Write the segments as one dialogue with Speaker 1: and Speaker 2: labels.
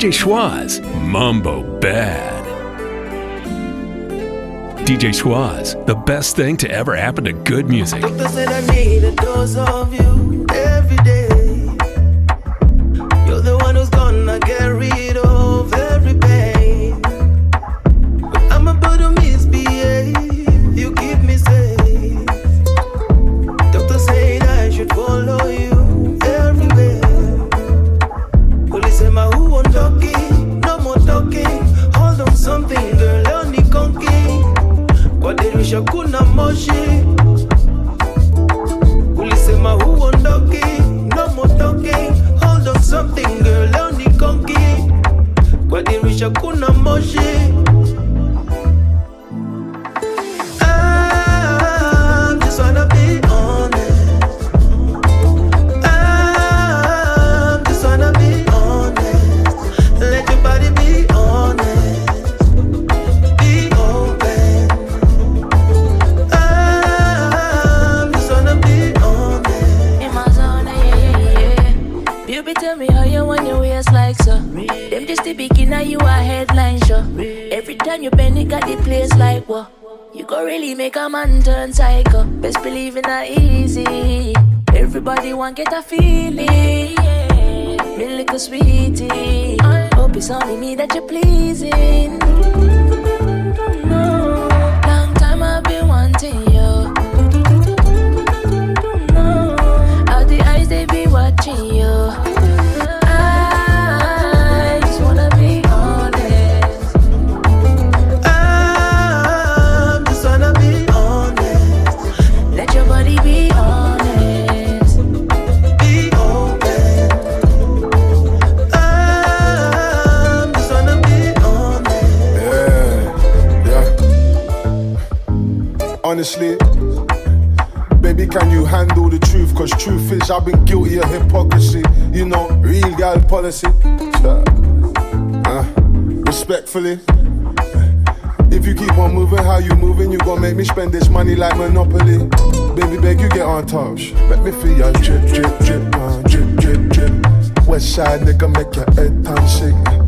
Speaker 1: DJ Schwaz, Mambo Bad. DJ Schwaz, the best thing to ever happen to good music.
Speaker 2: I've been
Speaker 3: guilty of hypocrisy. You know, real gal policy. So, uh, respectfully. If you keep on moving how you moving, you gon' make me spend this money like Monopoly. Baby, beg you get on touch. Let me feel your drip, drip, drip, uh, drip, drip, drip. West side nigga, make your head
Speaker 4: time shake.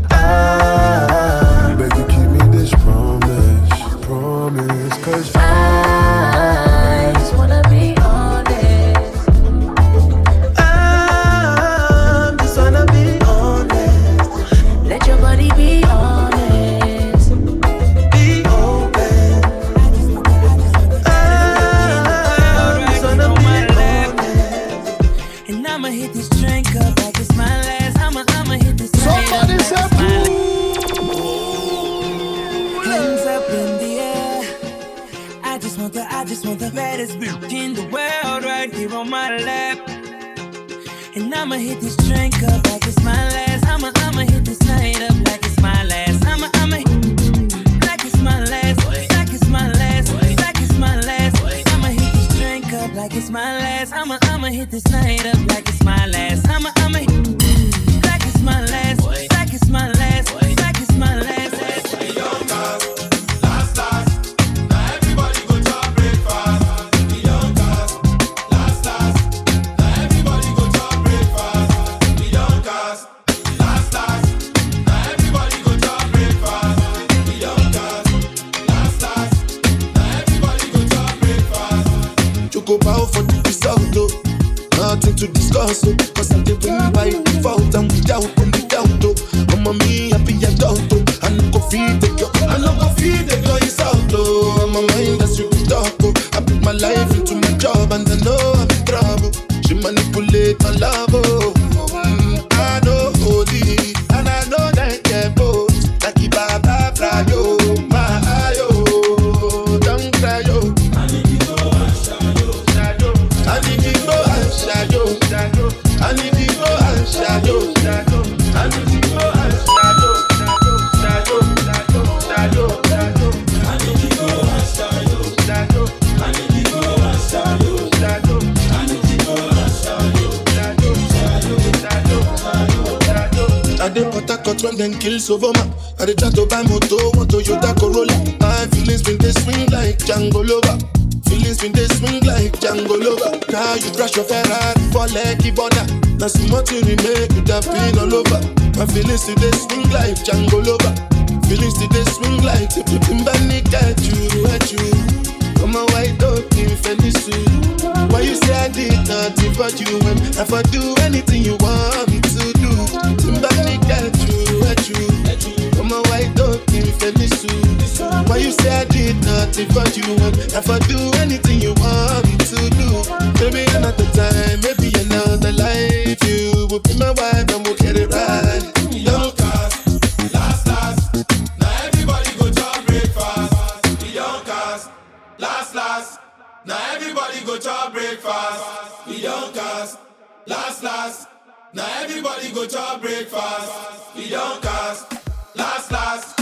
Speaker 4: Anything you want me to do? You, you. Come on, why don't you? Why you say I did nothing for you if I do anything you want me to do? Maybe another time, maybe another life. You will be my wife and we'll get it right. Last last. Now everybody go to breakfast. The young cast, last last. Now everybody go to breakfast. The young cast, last last.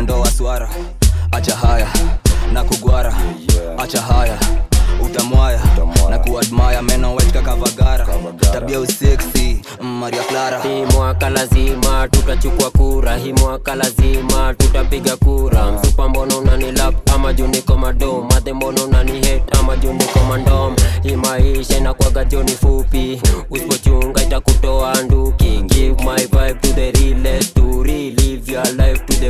Speaker 5: Dimediondoa swara. Acha haya na kugwara. Acha haya utamwaya na kuadmaya meno wetka kavagara. Tabia useksi maria clara.
Speaker 6: Hii mwaka lazima tutachukua kura. Hii mwaka lazima tutapiga kura. Msupa mbona unanilap ama juu niko madom madhe mbona unani het ama juu niko mandom hii maisha inakwaga joni fupi. Usipochunga itakutoa nduki. Give my vibe to the realest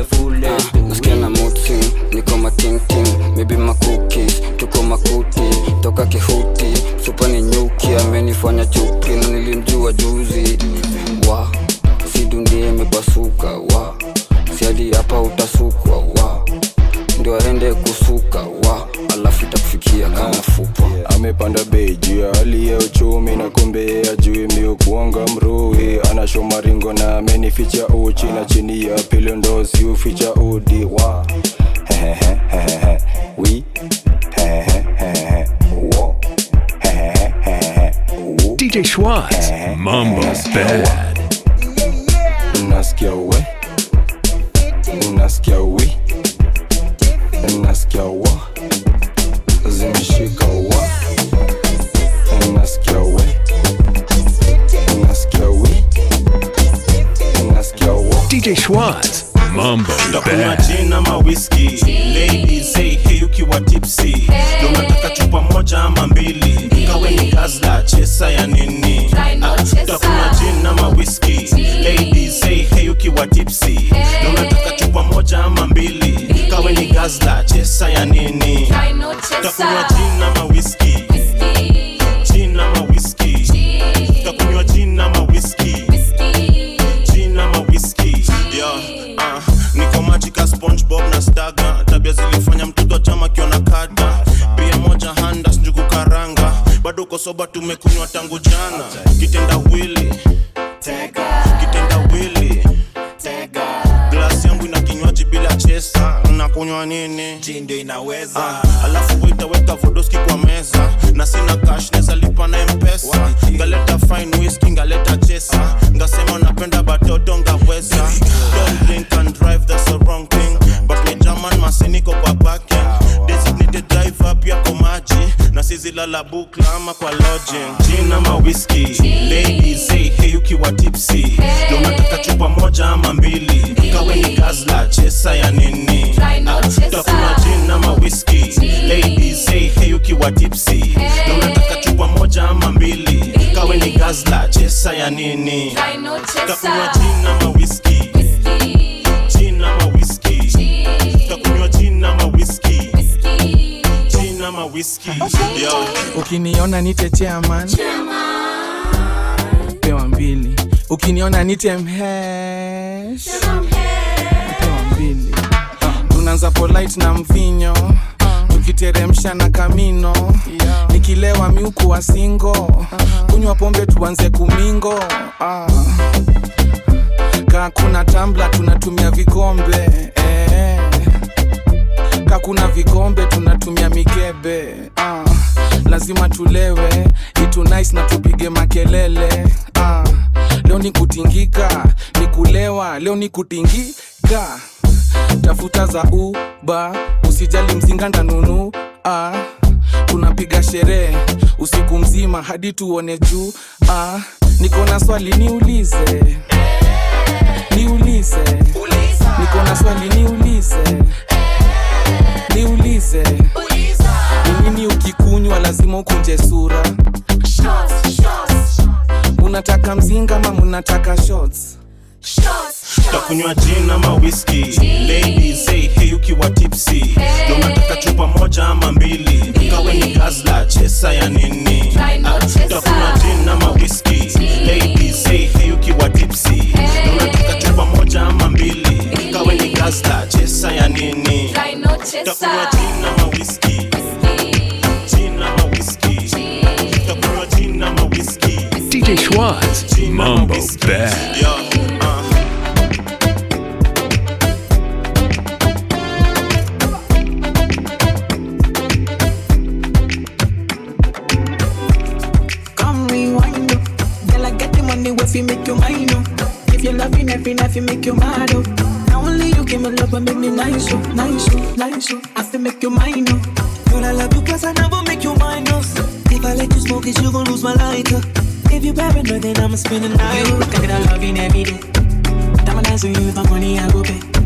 Speaker 6: fullest
Speaker 5: nasikia na mutsi niko matingting Mibi makukis tuko makuti toka kihuti supa ni nyuki amenifanya chuki na nilimjua juzi. Wa sidundie imepasuka wa siadi hapa utasukwa wa ndio aende kusuka wa alafu itakufikia kama fupa.
Speaker 7: Amepanda bei juu ya hali ya uchumi na kumbe kuonga mrui anashomaringo na amenificha uchi na chini ya pilondosi uficha udi wa
Speaker 1: DJ Schwartz, Mamba Bad.
Speaker 7: Wa
Speaker 1: Mambo
Speaker 8: Ndakunywa
Speaker 1: Bad.
Speaker 8: gin ama whisky ladies hey, hey ukiwa tipsy. Ndo nataka chupa moja ama mbili? Kawe ni gazla chesa ya nini? Ah, ndakunywa gin ama whisky ladies hey, hey ukiwa tipsy. Ndo nataka chupa moja ama mbili? Kawe ni gazla chesa ya nini? Ndakunywa gin ama whisky tabia zilifanya mtoto chama kiona kada bia moja handas njugu karanga bado kosoba tumekunywa tangu jana. Kitenda wili. Kitenda wili. Glasi yangu ina kinywaji bila chesa. Nakunywa nini? Ndio inaweza. Ah, alafu itaweka vodoski kwa meza. Na sina cash neza lipa na mpesa. Ngaleta fine whisky ngaleta chesa. Ngasema napenda batoto ngaweza don't drink and drive that's the wrong thing german masiniko kwa parking. Designated driver pia kwa maji. Na bukla ama kwa lodging. Gin ama whisky ladies hey, hey ukiwa tipsy. Ndo unataka chupa moja ama mbili? Kawe ni gazla chesa ya nini? Ah, takunywa gin ama whisky ladies hey, hey ukiwa tipsy. Ndo unataka chupa moja ama mbili? Kawe ni gazla chesa ya nini? Takunywa gin ama whisky gin ama whisky
Speaker 9: ukiniona nite chairman. Pewa mbili. Ukiniona nite mhesh. Pewa mbili. Tunaanza polite na mvinyo. Tukiteremsha na kamino. Nikilewa miuku wa singo kunywa pombe tuanze kumingo. Ah. kaa kuna tambla tunatumia vikombe. Eh. Kaa kuna vikombe tunatumia mikebe uh, lazima tulewe itu nice na tupige makelele uh, leo ni kutingika ni kulewa leo ni kutingika. Tafuta za uba usijali mzinga ndanunu uh, tunapiga sherehe usiku mzima hadi tuone juu uh, niko na swali niulize niulize. Niko na swali niulize niulize ni nini ukikunywa lazima ukunje sura? Munataka mzinga ma munataka shots?
Speaker 8: Takunywa jina ama whisky ladies hey, hey ukiwa tipsy. Ndo unataka chupa moja ama mbili? Kawe ni gazla chesa ya nini? Takunywa jina ama whisky ladies hey, hey ukiwa tipsy. Ndo unataka chupa moja ama mbili kawe ni gazla chesa ya nini takunywa gin ama whisky gin ama whisky takunywa gin ama whisky
Speaker 1: DJ Schwartz, Mambo Bad.
Speaker 8: yeah, uh.
Speaker 10: Come rewind up. Girl, I get the money if you make you mine up. If you loving every night, you make you mad up. Now only you give me love and make me nice up, nice up, nice up. I feel make you mine up.
Speaker 11: Girl, I love you cause I never make you minus. If I let you smoke it, you gon' lose my lighter. If you paranoid, then I'ma spend the night.
Speaker 10: Take it, I love you every day. Diamond dance with you, if I'm money,
Speaker 11: I go pay.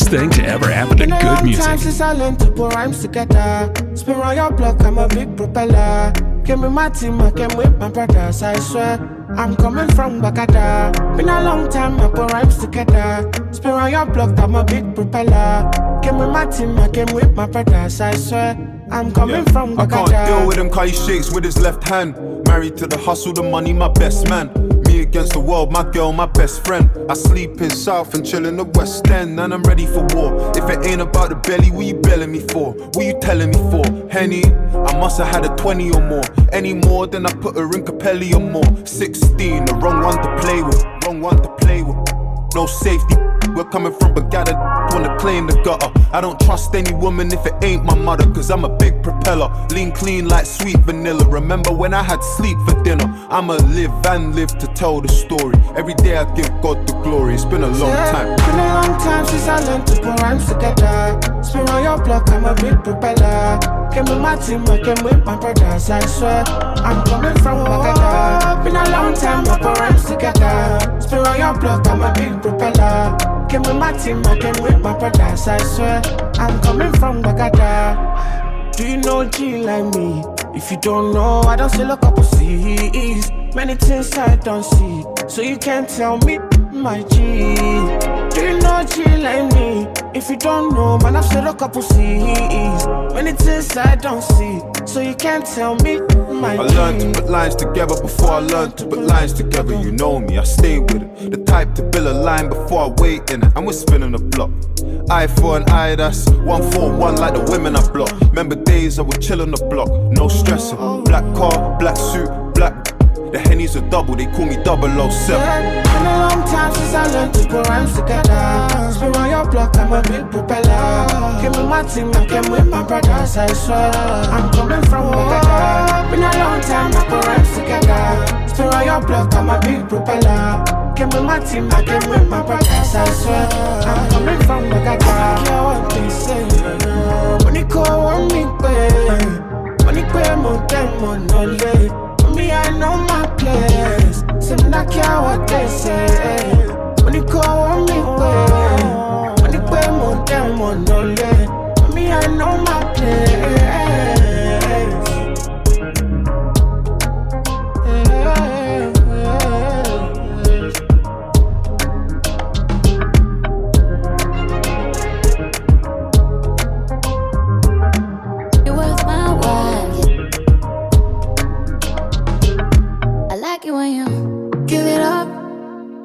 Speaker 1: Best thing to ever happen to
Speaker 12: Been a
Speaker 1: good
Speaker 12: long time since I learned to put rhymes together. Spin around your block, I'm a big propeller. Came with my team, I came with my brothers, I swear. I'm coming from Bagada. Been a long time, I put rhymes together. Spin around your block, I'm a big propeller. Came with my team, I came with my brothers, I swear. I'm coming from
Speaker 13: I can't deal with him cause he shakes with his left hand. Married to the hustle, the money, my best man. Against the world, my girl, my best friend. I sleep in South and chill in the West End, and I'm ready for war. If it ain't about the belly, what you belling me for? What you telling me for? Henny, I must have had a 20 or more. Any more than I put her in Capelli or more. 16, the wrong one to play with, wrong one to play with. No safety, we're coming from Bagada, wanna play in the gutter. I don't trust any woman if it ain't my mother, cause I'm a big propeller. Lean clean like sweet vanilla. Remember when I had sleep for dinner? I'ma live and live to tell the story. Every day I give God the glory. It's been a long
Speaker 12: Yeah,
Speaker 13: time.
Speaker 12: Been a long time since I learned to put rhymes together. Spin on your block, I'm a big propeller. Came with my team, I came with my brothers, I swear. I'm coming from Bagada. Been a long time, I put rhymes together. Spin on your block, I'm a big propeller. Came with my team, came with my brothers, I swear. I'm coming from Bagada. Do you know G like me? If you don't know, I don't sell a couple C's. Many things I don't see, so you can't tell me my G. Do you know G like me? If you don't know, man, I've said a couple C's. Many things I don't see, so you can't tell me
Speaker 13: I learned to put lines together before I learned to put lines together. You know me, I stay with it. The type to build a line before I wait in it, and we're spinning the block. Eye for an eye, that's one for one, like the women I block. Remember days I would chill on the block, no stressing. Black car, black suit, black. The hennies are double, they call me 007.
Speaker 12: Yeah, been a long time since I learned to put rhymes together. Spin around your block, I'm a big propeller. Came with my team, I came with my brothers, I swear. I'm coming from Bagada. Been a long time, I put rhymes together. Spin around your block, I'm a big propeller. Came with my team, I came with my brothers, I swear. I'm coming from Bagada. I they say. When you call on me. When you pay more than money, me, I know my place. Some not care what they say. When you call on me. When you pay more than money, me, I know my place.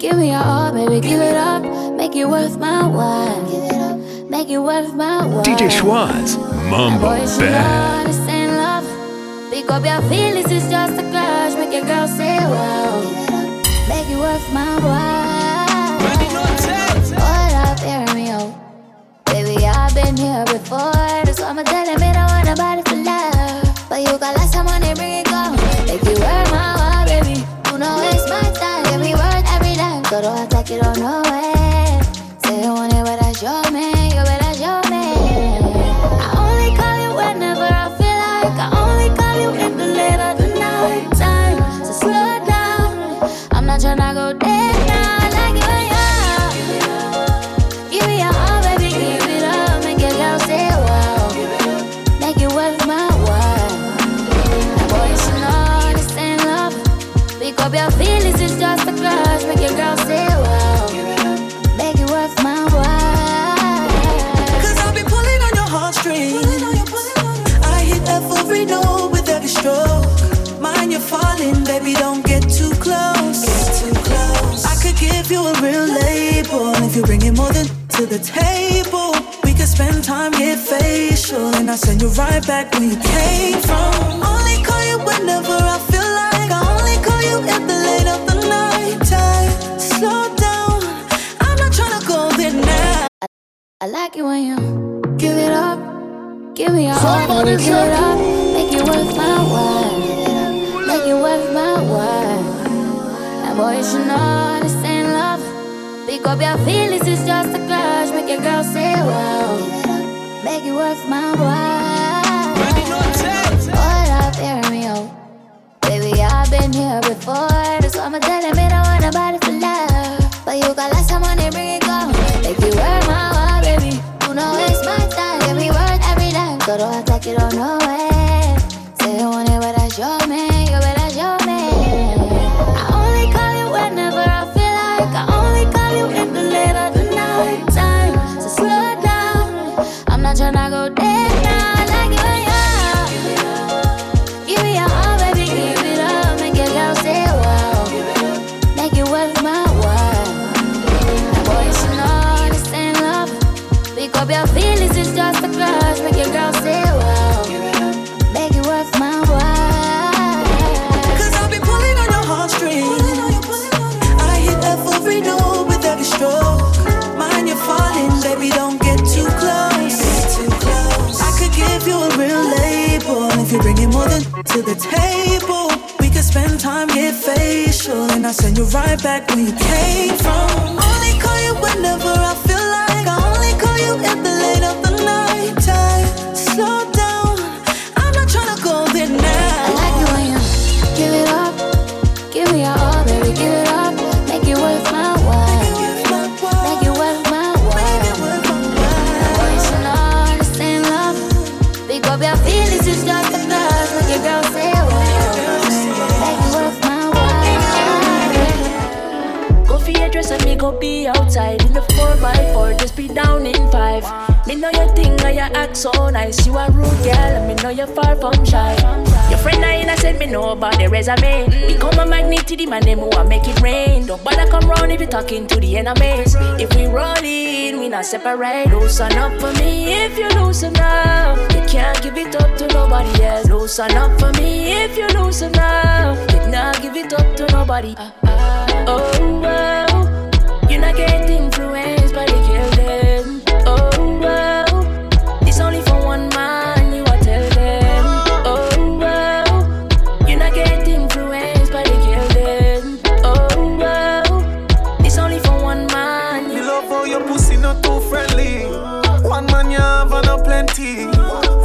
Speaker 2: Give me your all, baby, give it up. Make it worth my while. Give it up. Make it worth my while.
Speaker 1: DJ
Speaker 2: Boys, you
Speaker 1: Bad.
Speaker 2: Pick up your feelings, it's just a clash. Make your girl say wow. Make it worth my while. Hold up, hear me out. Baby, I've been here before. That's why I'm telling me I want nobody for love. But you got better show me. I only call you whenever I feel like. I only call you in the late of the night time. So slow down. I'm not tryna go dead
Speaker 10: the table. We could spend time, get facial, and
Speaker 14: I send you right back where you came from. Only call you whenever I feel like. I only call you in go
Speaker 15: be outside in the 4x4, just be down in 5. Me know your thing and you act so nice. You a rude girl and me know you're far from shy. Your friend I said me know about the resume. Become a magnet to the man, who want make it rain. Don't bother come round if you talking to the enemies. If we roll in, we not separate. Loosen up for me if you loosen up. You can't give it up to nobody else. Loosen up for me if you loosen up. You can't give it up to nobody. Oh, well, you're not getting influenced by the girl them. Oh, well, it's only for one man, you are tell them. Oh, well, you're not getting influenced by the girl them. Oh, well, it's only for one man.
Speaker 16: You love how your pussy not too friendly. One man you have and a plenty.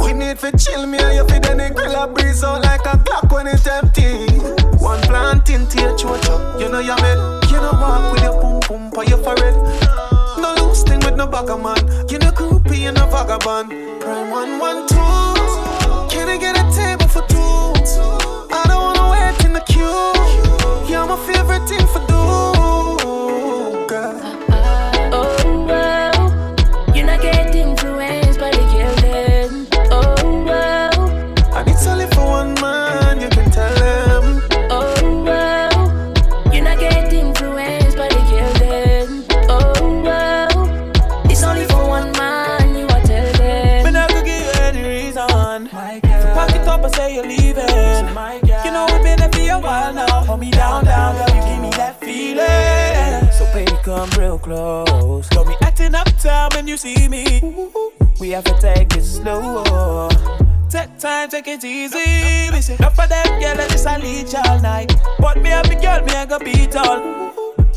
Speaker 16: We need to chill me and you then the grill a breeze out like a clock when it's empty. One planting to your chocho. You know you made. You know walk with your pum pum for your forehead. No loose thing with no bugger man. You know groupie, you know vagabond. Prime one one two. Can I get a table for two? I don't wanna wait in the queue. You're my favorite thing for do,
Speaker 3: close. Got me acting up time when you see me. We have to take it slow. Take time, take it easy. Say, enough of them, girl, I just a leech all night. But me and me girl, me I go beat all.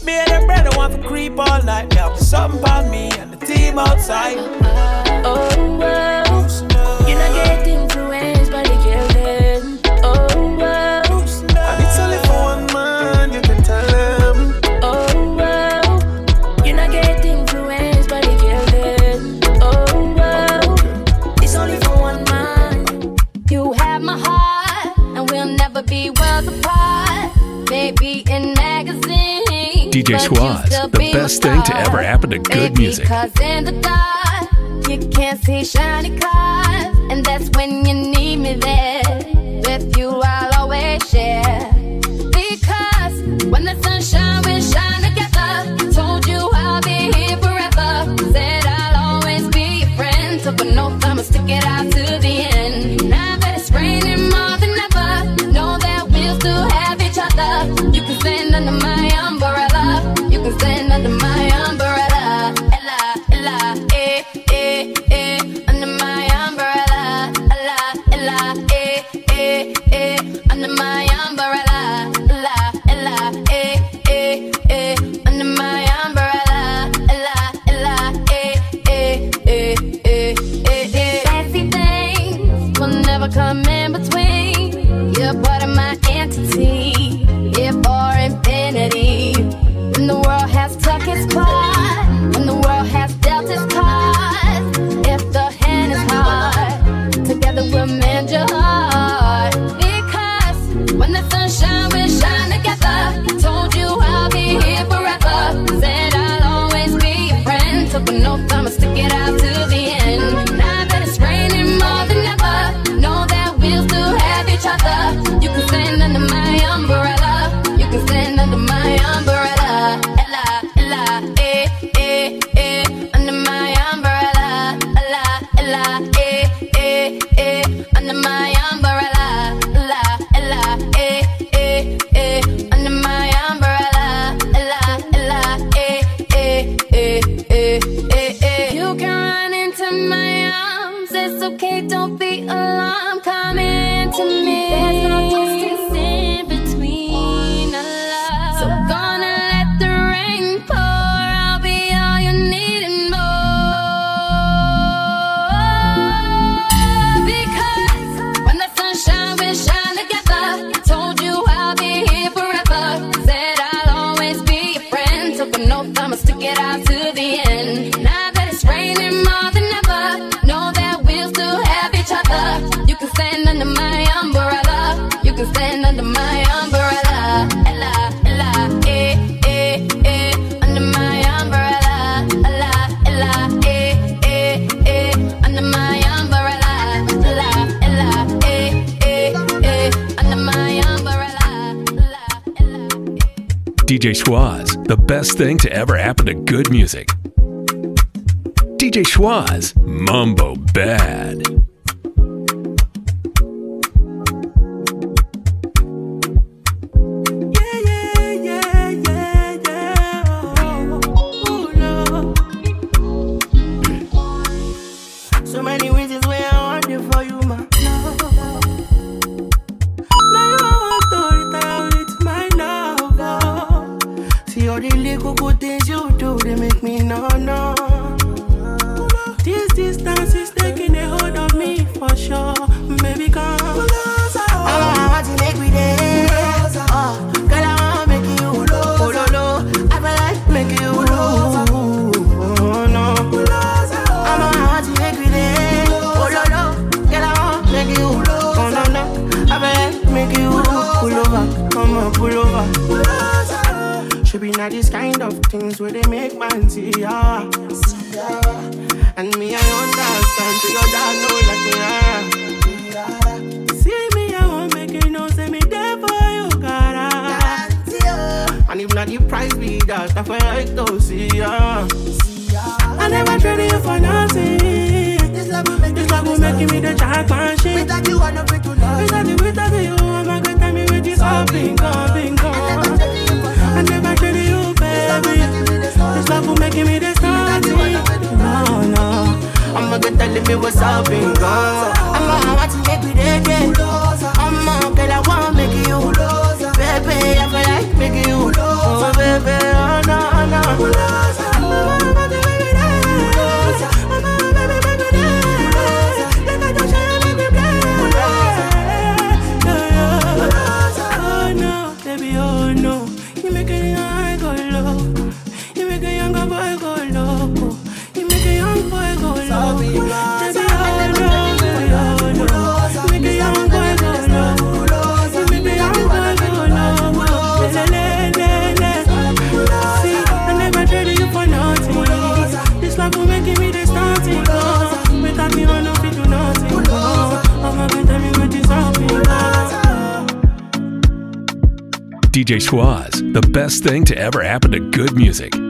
Speaker 3: Me and them brother want to creep all night. Me have something on me and the team outside.
Speaker 15: Oh, well,
Speaker 17: DJ the
Speaker 2: be
Speaker 17: best thing to ever happen to good music.
Speaker 2: Cause in the dark, you can't see shiny cars. And that's when you need me there. With you, I'll always share. Because when the sun shines, we shine You can run into my arms, it's okay, don't be alarmed. Come into me.
Speaker 1: DJ Schwaz, the best thing to ever happen to good music. DJ Schwaz, Mumbo Bad.
Speaker 18: Over. Should be not these kind of things where they make man see ya. And me, I understand to your dad know like me. ah. See me, I won't make you know, say me there for you, gotta. And if not, the price be that, I feel like to see ya. I never traded you for nothing. This love will make, this love will make me the shit. Without you, I know break to love. Without you, without you, I'm a good time with this all bingo, bingo. Baby. This love will make me the starting. No, no. I'm a good telling me what's up, bingo. I'm a want to make me dead, I'm a girl, I want to make you. Baby, I feel like making you. Oh, baby, oh, no. Oh no, baby, oh no. You make a young oh oh. Oh. Oh.
Speaker 1: DJ Schwaz, the best thing to ever happen to good music.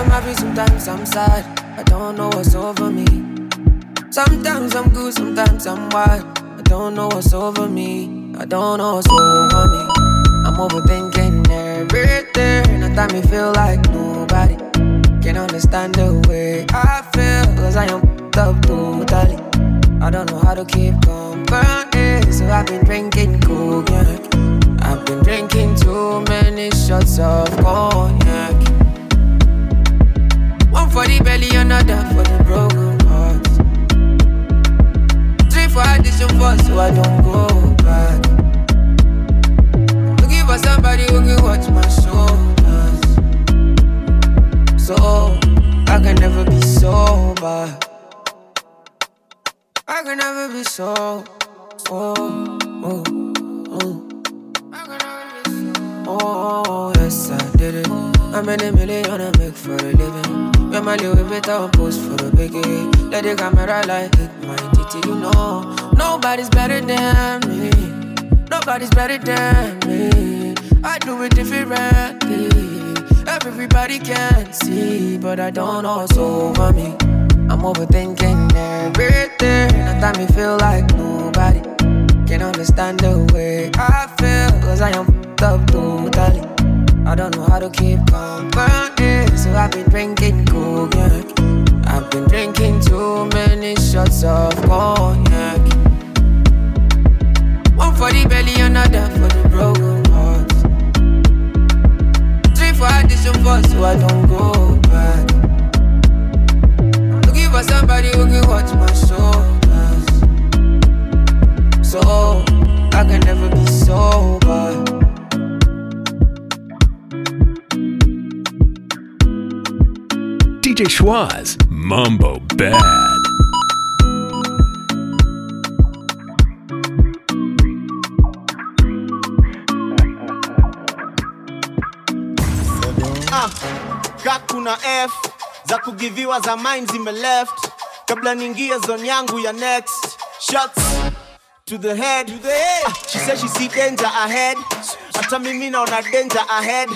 Speaker 19: I'm happy, sometimes I'm sad. I don't know what's over me. Sometimes I'm good, sometimes I'm wild. I don't know what's over me. I don't know what's over me. I'm overthinking everything. At time me feel like nobody can understand the way I feel. Cause I am up totally. I don't know how to keep company. So I've been drinking cognac. I've been drinking too many shots of cognac. The belly, another for the broken heart. Three for addition four, so I don't go back. Looking for somebody who can watch my shoulders. So I can never be sober. I can never be so. Oh, oh, oh. Oh, yes, I did it. In a million, I make for a living. When my little bit on post for the biggie. Let the camera light hit my titty, you know. Nobody's better than me. Nobody's better than me. I do it differently. Everybody can see, but I don't know what's over me. I'm overthinking everything. At time me feel like nobody can understand the way I feel. Cause I am f***ed up totally. I don't know how to keep company. So I've been drinking cognac. I've been drinking too many shots of cognac. One for the belly, another for the broken
Speaker 1: Schwaz, Mumbo Bad.
Speaker 20: Ah, kuna f za kugiviwa za mine zime left kabla niingie zone yangu ya next shots
Speaker 1: to the head. To the head. She said she see danger ahead. Hata mimi naona danger ahead.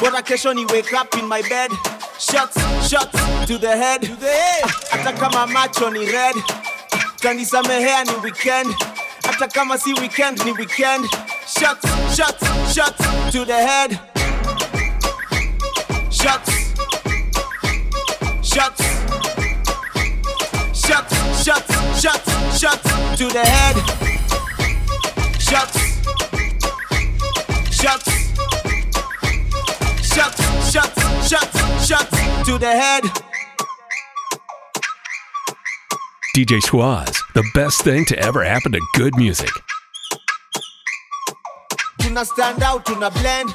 Speaker 1: Bora kesho ni wake up in my bed. Shots, shots to the head. To the head. Hata kama macho ni red. Kanisamehea ni weekend. Hata kama si weekend ni weekend. Shots, shots, shots to the head. Shots. Shots. Shots, shots, shots, shots to the head. Shots. Shots. Shots, shots, shots, shots to the head.
Speaker 17: DJ Schwaz, the best thing to ever happen to good music.
Speaker 1: Tuna stand out, tuna blend.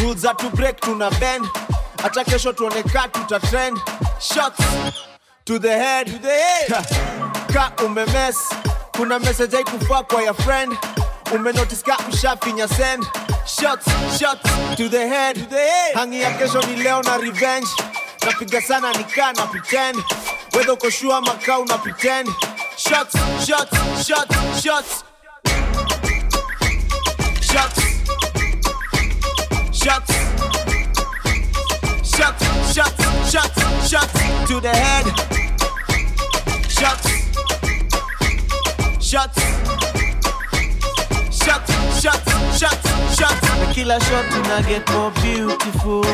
Speaker 1: Rules are to break, tuna bend. Hata kesho tuone ka tuta trend. Shots to the head. To the head. Ka umemes. Kuna message haikufaa kwa ya friend. Umenotice ka ushafinya send. Shots, shots to the head. To the head. Hangi ya kesho ni leo na revenge. Napiga sana nikaa na pretend. Sure ama ka una pretend. Shots, shots, shots, shots. Shots. Shots. Shots, shots, shots, shots to the head. Shots. Shots. Shots, shots, shots, shots. Na kila shot ina get more beautiful.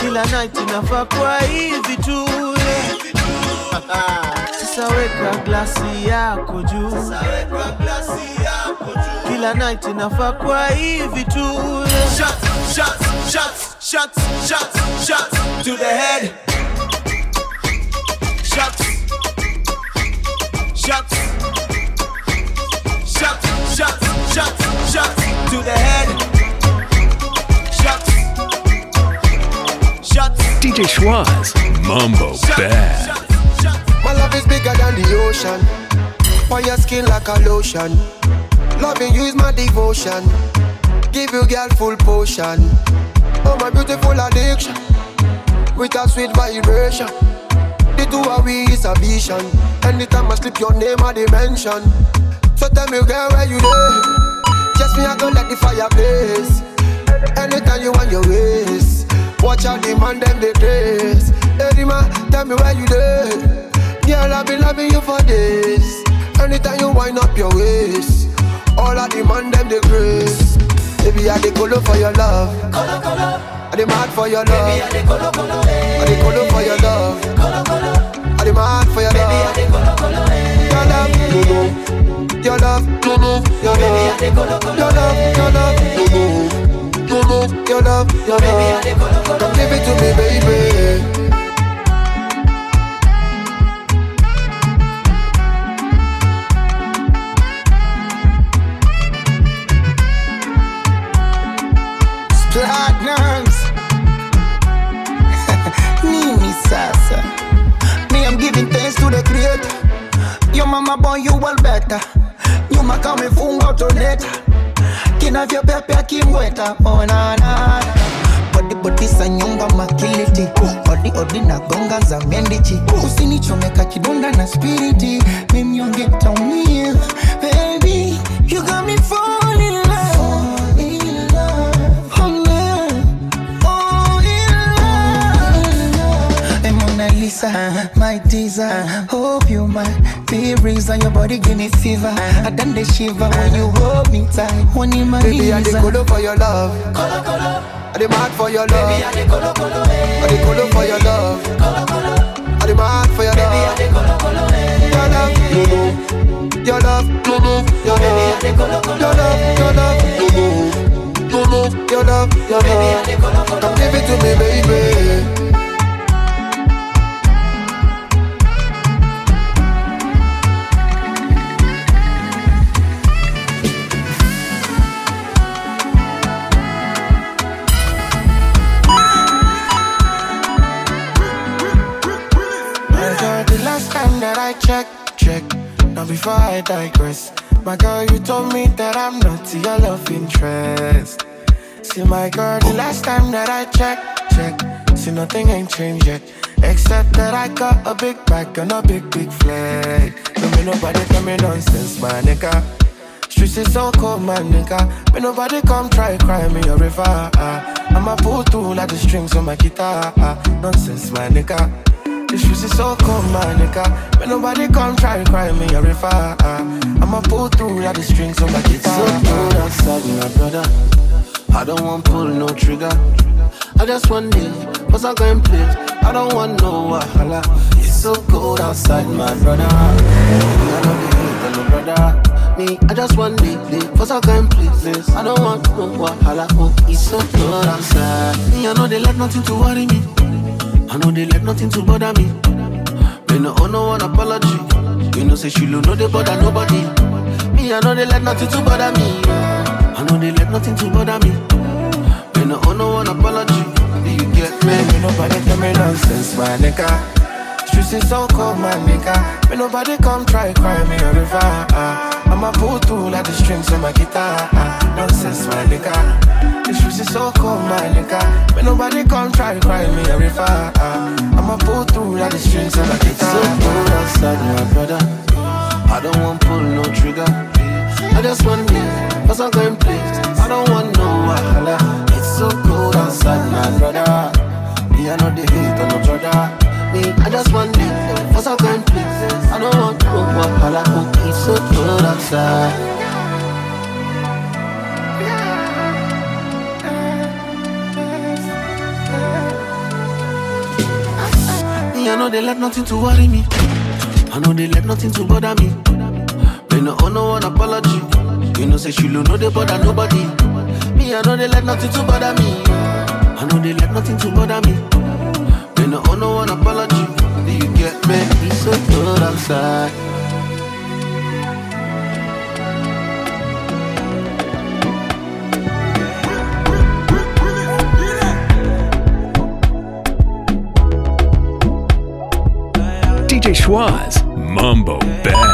Speaker 1: Kila night inafaa kwa hivi tu. Sasa weka glasi yako juu. Kila night inafaa kwa hivi tu. Shots, shots, shots, shots, shots, shots to the head. Shots. Shots. Shots, shots, shots, shots to the head. Shots. Shots.
Speaker 17: DJ Schwaz, Mumbo Bad.
Speaker 16: My love is bigger than the ocean. On your skin like a lotion. Loving you is my devotion. Give you girl full potion. Oh my beautiful addiction. With a sweet vibration. The two of we is a vision. Anytime I slip your name, I dimension. So tell me, girl, where you there? Just me, I go let the fire blaze. Anytime you want your ways. Watch out, the man, them, they trace. Hey, man, tell me where you there? Girl, I've been loving you for days. Anytime you wind up your waist, all the man them the grace. Baby, I dey colo for your love. Colo colo. I dey mad for your love. Baby, I dey colo colo. I dey colo for your love. Colo colo. I mad for your love. Baby, I dey colo colo. Eh. Your love, no no. Your love, no no. Your love, Baby, I dey colo colo. Your love, eh. your love, no no. No no. Your love, your love. Baby, I dey colo colo. Come eh. give it to me, baby.
Speaker 21: Creator your mama born you well better. Nyuma kamefunga utoneta kinavyopepea kimweta onana bodibodisa nyonga makiliti odi odi na gonga za mendichi. Usinichomeka kidunda na spiriti. Mimnyonge taumia baby you got me fall Mona Lisa, my teaser. Hope you might be reason your body give me fever. I done the shiver when you hold me tight. When you my
Speaker 16: Baby, I dey colo for your love. Colo colo. I dey mad for your love. Baby, I dey colo colo. I dey colo for your love. Colo colo. I dey mad for your love. Baby, I dey colo colo. Your love, no no. Your love, no no. Your love, Baby, I dey colo colo. Your love, your love, no no. No no. Your love, your love. Baby, I dey colo colo. Come give it to me, baby.
Speaker 21: I checked, check. Now before I digress, my girl, you told me that I'm not your love interest. See, my girl, the last time that I checked, check. See, nothing ain't changed yet.
Speaker 22: Except that I got a big back and a big, big flag. Don't me nobody tell me nonsense, my nigga. Streets is so cold, my nigga. Me nobody come try cry me a river. ah. I'ma pull through like the strings on my guitar. ah. Nonsense, my nigga. The streets is so cold, my nigga. Me nobody come try and cry me a river. I'ma pull through like the strings on my guitar.
Speaker 23: so cold outside, my brother. I don't want pull no trigger. I just want live, cause I'm going play. I don't want no wahala. It's so cold outside, my brother. Me, I know the hate, no brother. Me, I just want live, live, cause I'm going places. I don't want no wahala. Oh, it's so cold outside. Me, I know they let nothing to worry me. I know they let nothing to bother me. Me no owe no one apology. You know say she know they bother nobody. Me I know they let nothing to bother me. I know they let nothing to bother me. Me no owe no one apology. Do you get? Me
Speaker 22: nobody tell me nonsense, my nigga. Streets is so cold, my nigga. Me nobody come try cry me a river. ah. I'ma pull through like the strings on my guitar. ah. Nonsense, my nigga. Streets is so cold, my nigga. Me nobody come try cry me a river. ah. I'ma pull through like the strings on my guitar.
Speaker 23: It's so cold outside, my brother. I don't want pull no trigger. I just want live, cause I'm going place. I don't want no wahala. It's so cold outside, my brother. Me, I know the hate on my brother. I just want cause I'm going place. I don't want no wahala. Oh, it's so cold outside. Me, I know they let nothing to worry me. I know they let nothing to bother me. Me no owe no one apology. You know say she know they bother nobody. Me I know they let nothing to bother me. I know they let nothing to bother me. Me no owe no one apology. Do you get me? It's so cold outside.
Speaker 1: DJ Schwaz, Mumbo Bad.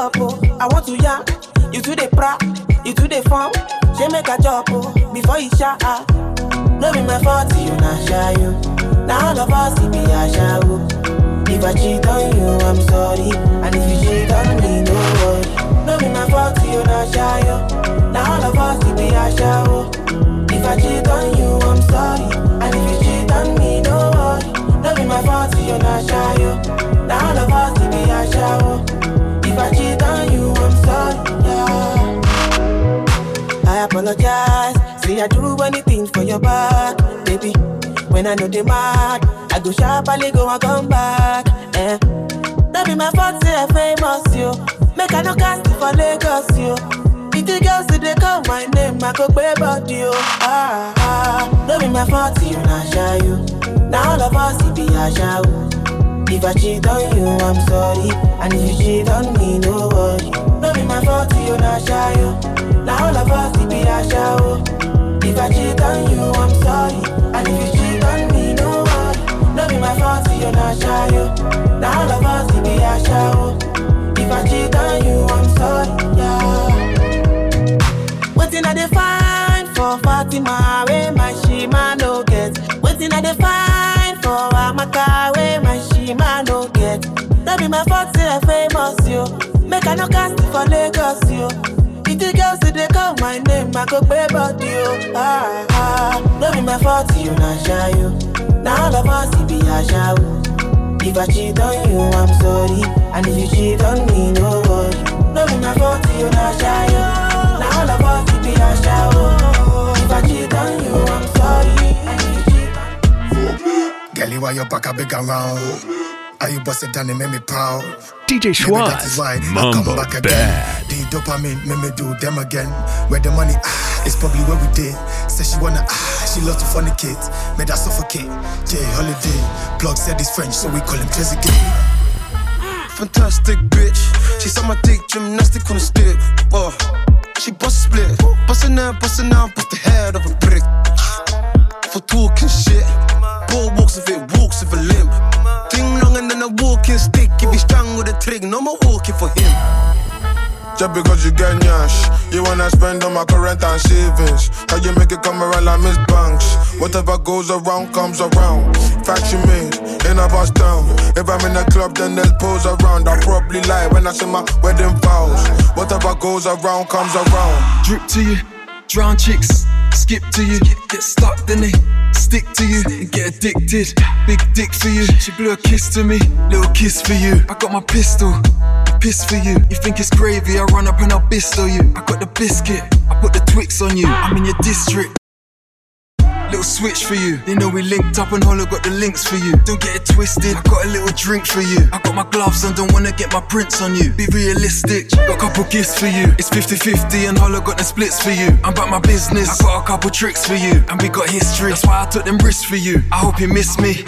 Speaker 9: sup, oh. I want to ya,
Speaker 24: You to the pra, you to the farm. She make a job oh, before you shot her. Ah. No be my fault, you not shy you. Now all of us it be a show. Oh. If I cheat on you, I'm sorry. And if you cheat on me, no worry. No be my fault, you not shy you. Now all of us it be a show. Oh. If I cheat on you, I'm sorry. And if you cheat on me, no worry. No be my fault, you not shy you. Now all of us it be a show. Oh. I cheat on you, I'm sorry. Yeah. I apologize. Say I do anything for your back, baby. When I know they mad, I go sharp sharply go and come back. Eh. That be my fault, say I famous you. Make I no cast for Lagos you. Pretty girls see they call my name, I go pay about you. Ah, ah. That be my fault, you not shy you. Now all of us it be a show. If I cheat on you, I'm sorry. And if you cheat on me, no worry. No be my fault, you not shy you. Now all of us be a show. Oh. If I cheat on you, I'm sorry. And if you cheat on me, no worry. No be my fault, you not shy you. Now all of us be a show. If I cheat on you, I'm sorry. Yeah. Waiting at the fine for Fatima, where my shima no get. Waiting at the fine my fault, say I famous you. Make I no cast for Lagos you. Pretty girls see they call my name, I go pay about you. Ah, ah, no be my fault, you not shy you. Now all of us be a show. If I cheat on you, I'm sorry. And if you cheat on me, no worry. No be my fault, you not shy you. Now all of us be a show. If I cheat on you, I'm sorry. And if you cheat on me,
Speaker 17: Girl, you are your back a big around. Are you busted down and make me proud?
Speaker 1: DJ
Speaker 17: Maybe that is
Speaker 1: Schwartz,
Speaker 17: why I
Speaker 1: Mambo
Speaker 17: come back again.
Speaker 1: Bad.
Speaker 17: The dopamine make me do them again. Where the money ah, it's probably where we did. Said she wanna ah, she loves to funny kids. Made her suffocate. Jay holiday. Plug said he's French, so we call him Trezeguet. Fantastic bitch. She saw my dick gymnastic on a stick. Oh, she bust a split. Bustin' out, bustin' out, bust the head of a brick. For talking shit. Ball walks with it, walks with a limp. Walking stick. If he's strong with a trig, no more walking for him.
Speaker 25: Just because you get nyash You wanna spend on my current and savings. How you make it come around like Miss Banks? Whatever goes around comes around. Facts you made in a bus town If I'm in a club then they'll pose around. I probably lie when I say my wedding vows. Whatever goes around comes around.
Speaker 26: Drip to you, drown chicks, skip to you, get stuck then they stick to you and get addicted. Big dick for you, she blew a kiss to me, little kiss for you. I got my pistol, piss for you. You think it's gravy? I run up and I'll bisto you. I got the biscuit, I put the Twix on you. I'm in your district. Little switch for you. They know we linked up and Hollow got the links for you. Don't get it twisted. I got a little drink for you. I got my gloves and don't wanna get my prints on you. Be realistic. Got a couple gifts for you. It's 50 50 and Hollow got the splits for you. I'm about my business. I got a couple tricks for you. And we got history. That's why I took them risks for you. I hope you miss me.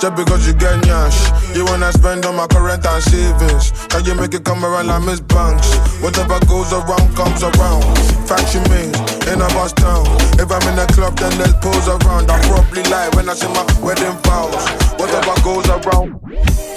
Speaker 25: Just because you get nyash You wanna spend on my current and savings How you make it come around like Miss Banks Whatever goes around comes around Facts you made in a bus town. If I'm in a club then they'll pose around. I probably lie when I say my wedding vows. Whatever goes around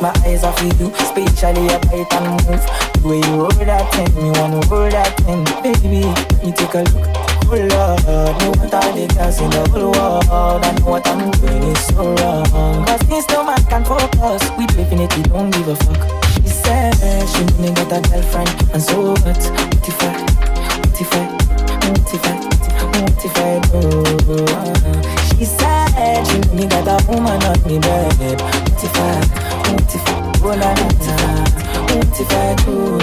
Speaker 24: my eyes off of you Spatially bite and move. The way you roll that thing Me wanna roll that thing. Baby, let me take a look. Oh Lord, me want all the girls in the whole world I know what I'm doing is so wrong. Cause things no man can focus. We definitely don't give a fuck. She said she only got a girlfriend And so what? What if I, what if I, what if I, what if I do? She said she only got a woman on me bed if I, oh la la la What if I do?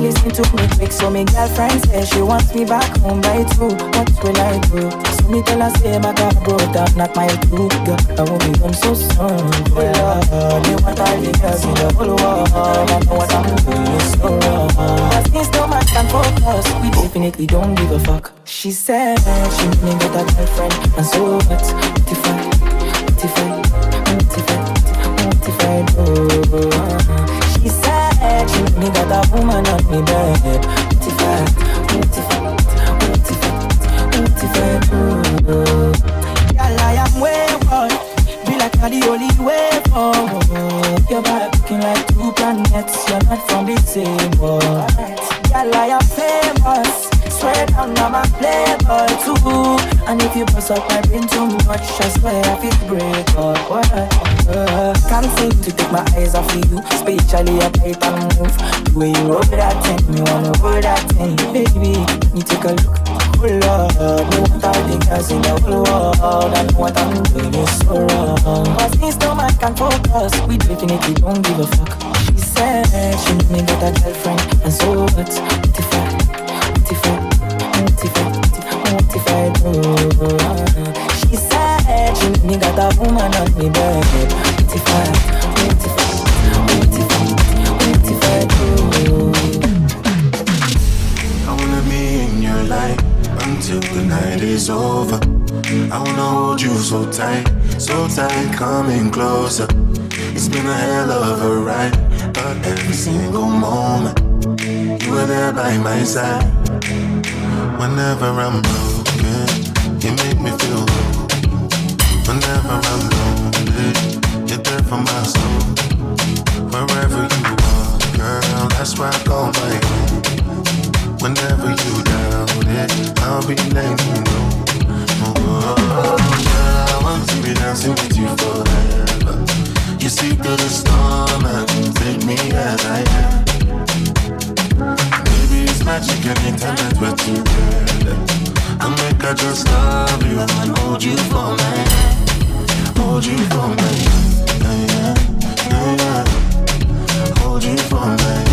Speaker 24: Listen to me quick so me girlfriend says she wants me back home by two. What will I do? So me tell her say my God broke up not my two Girl, I won't be done so soon. Oh Lord, you want all the girls in the whole world. I know what I'm doing so. Wrong Cause things no man can focus. We definitely don't give a fuck. She said she only got a girlfriend And so what? What if I, what if I, Got a woman on me bed. What if I, what if I, what
Speaker 25: if I, what? Girl, I am way wayward. Be like I'm the only way forward. Your body looking like two planets. You're not from the same world. Girl, I am famous. Swear down, I'm a playboy too. And if you bust up my brain too much, I swear I feel break up. What? Can't seem to take my eyes off of you. Spiritually, I type and move. The way you roll that thing, me wanna hold that thing, baby. You take a look. Oh Lord, me want all the girls in the whole world And what I'm doing is so wrong Cause things no man can focus We definitely don't give a fuck She said she knew me got a girlfriend And so what? What if I, what if I, what if I, what if I do? She said she knew me got a woman on me bed What if I, what if I, what if I, what if I do?
Speaker 16: I wanna be in your life until the night is over. I wanna hold you so tight, so tight, coming closer. It's been a hell of a ride, but every single moment you were there by my side. Whenever I'm broken, you make me feel whole. Whenever I'm where I call my Whenever you doubt it, I'll be letting you know. Oh, girl, I want to be dancing with you forever. You see through the storm and take me as I am. Maybe it's magic anytime that we're together. I make I just love you and hold you for hand. Hold you for hand. Yeah, yeah, yeah. Hold you for my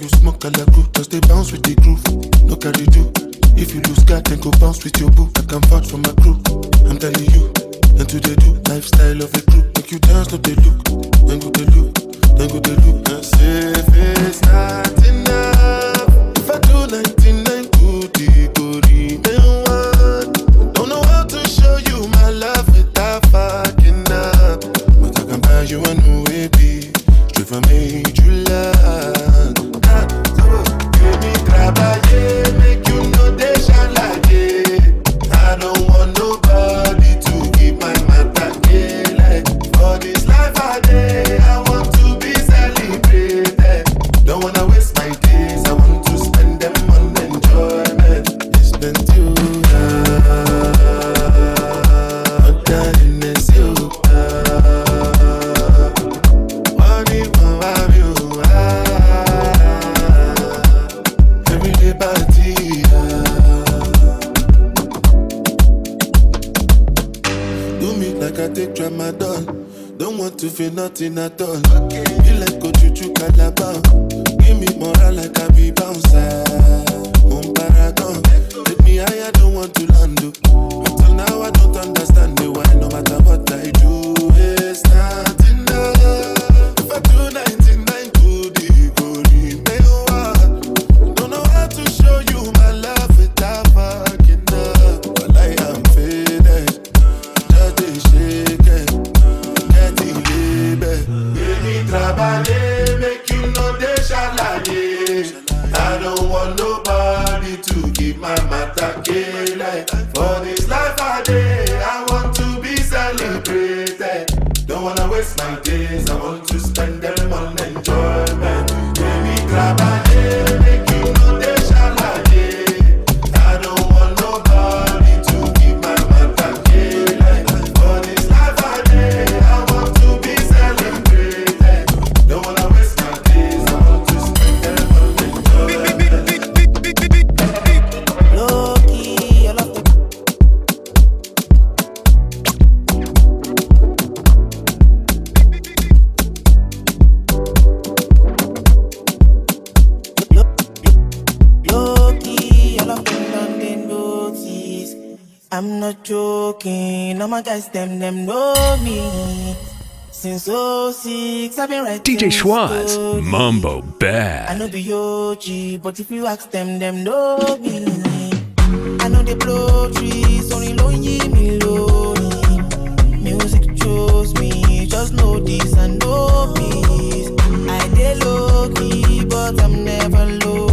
Speaker 16: you smoke crew. Just they bounce with the groove, no carry do. If you lose God, then go bounce with your boo. I can vouch for my crew. I'm telling you, and to they do lifestyle of a crew. Make you dance, no they look, then go they look, then go they look. And say it's not enough, if I do 99 good, it go nothing at all. For nobody to give my matter care like For this life I day, I want to be celebrated. Don't wanna waste my days, I want
Speaker 1: DJ Schwaz, Mumbo Bad.
Speaker 24: I know be OG, but if you ask them, them no be. I know they blow trees, only lonely me lonely. Music chose me, just know this and know peace. I low key, but I'm never low.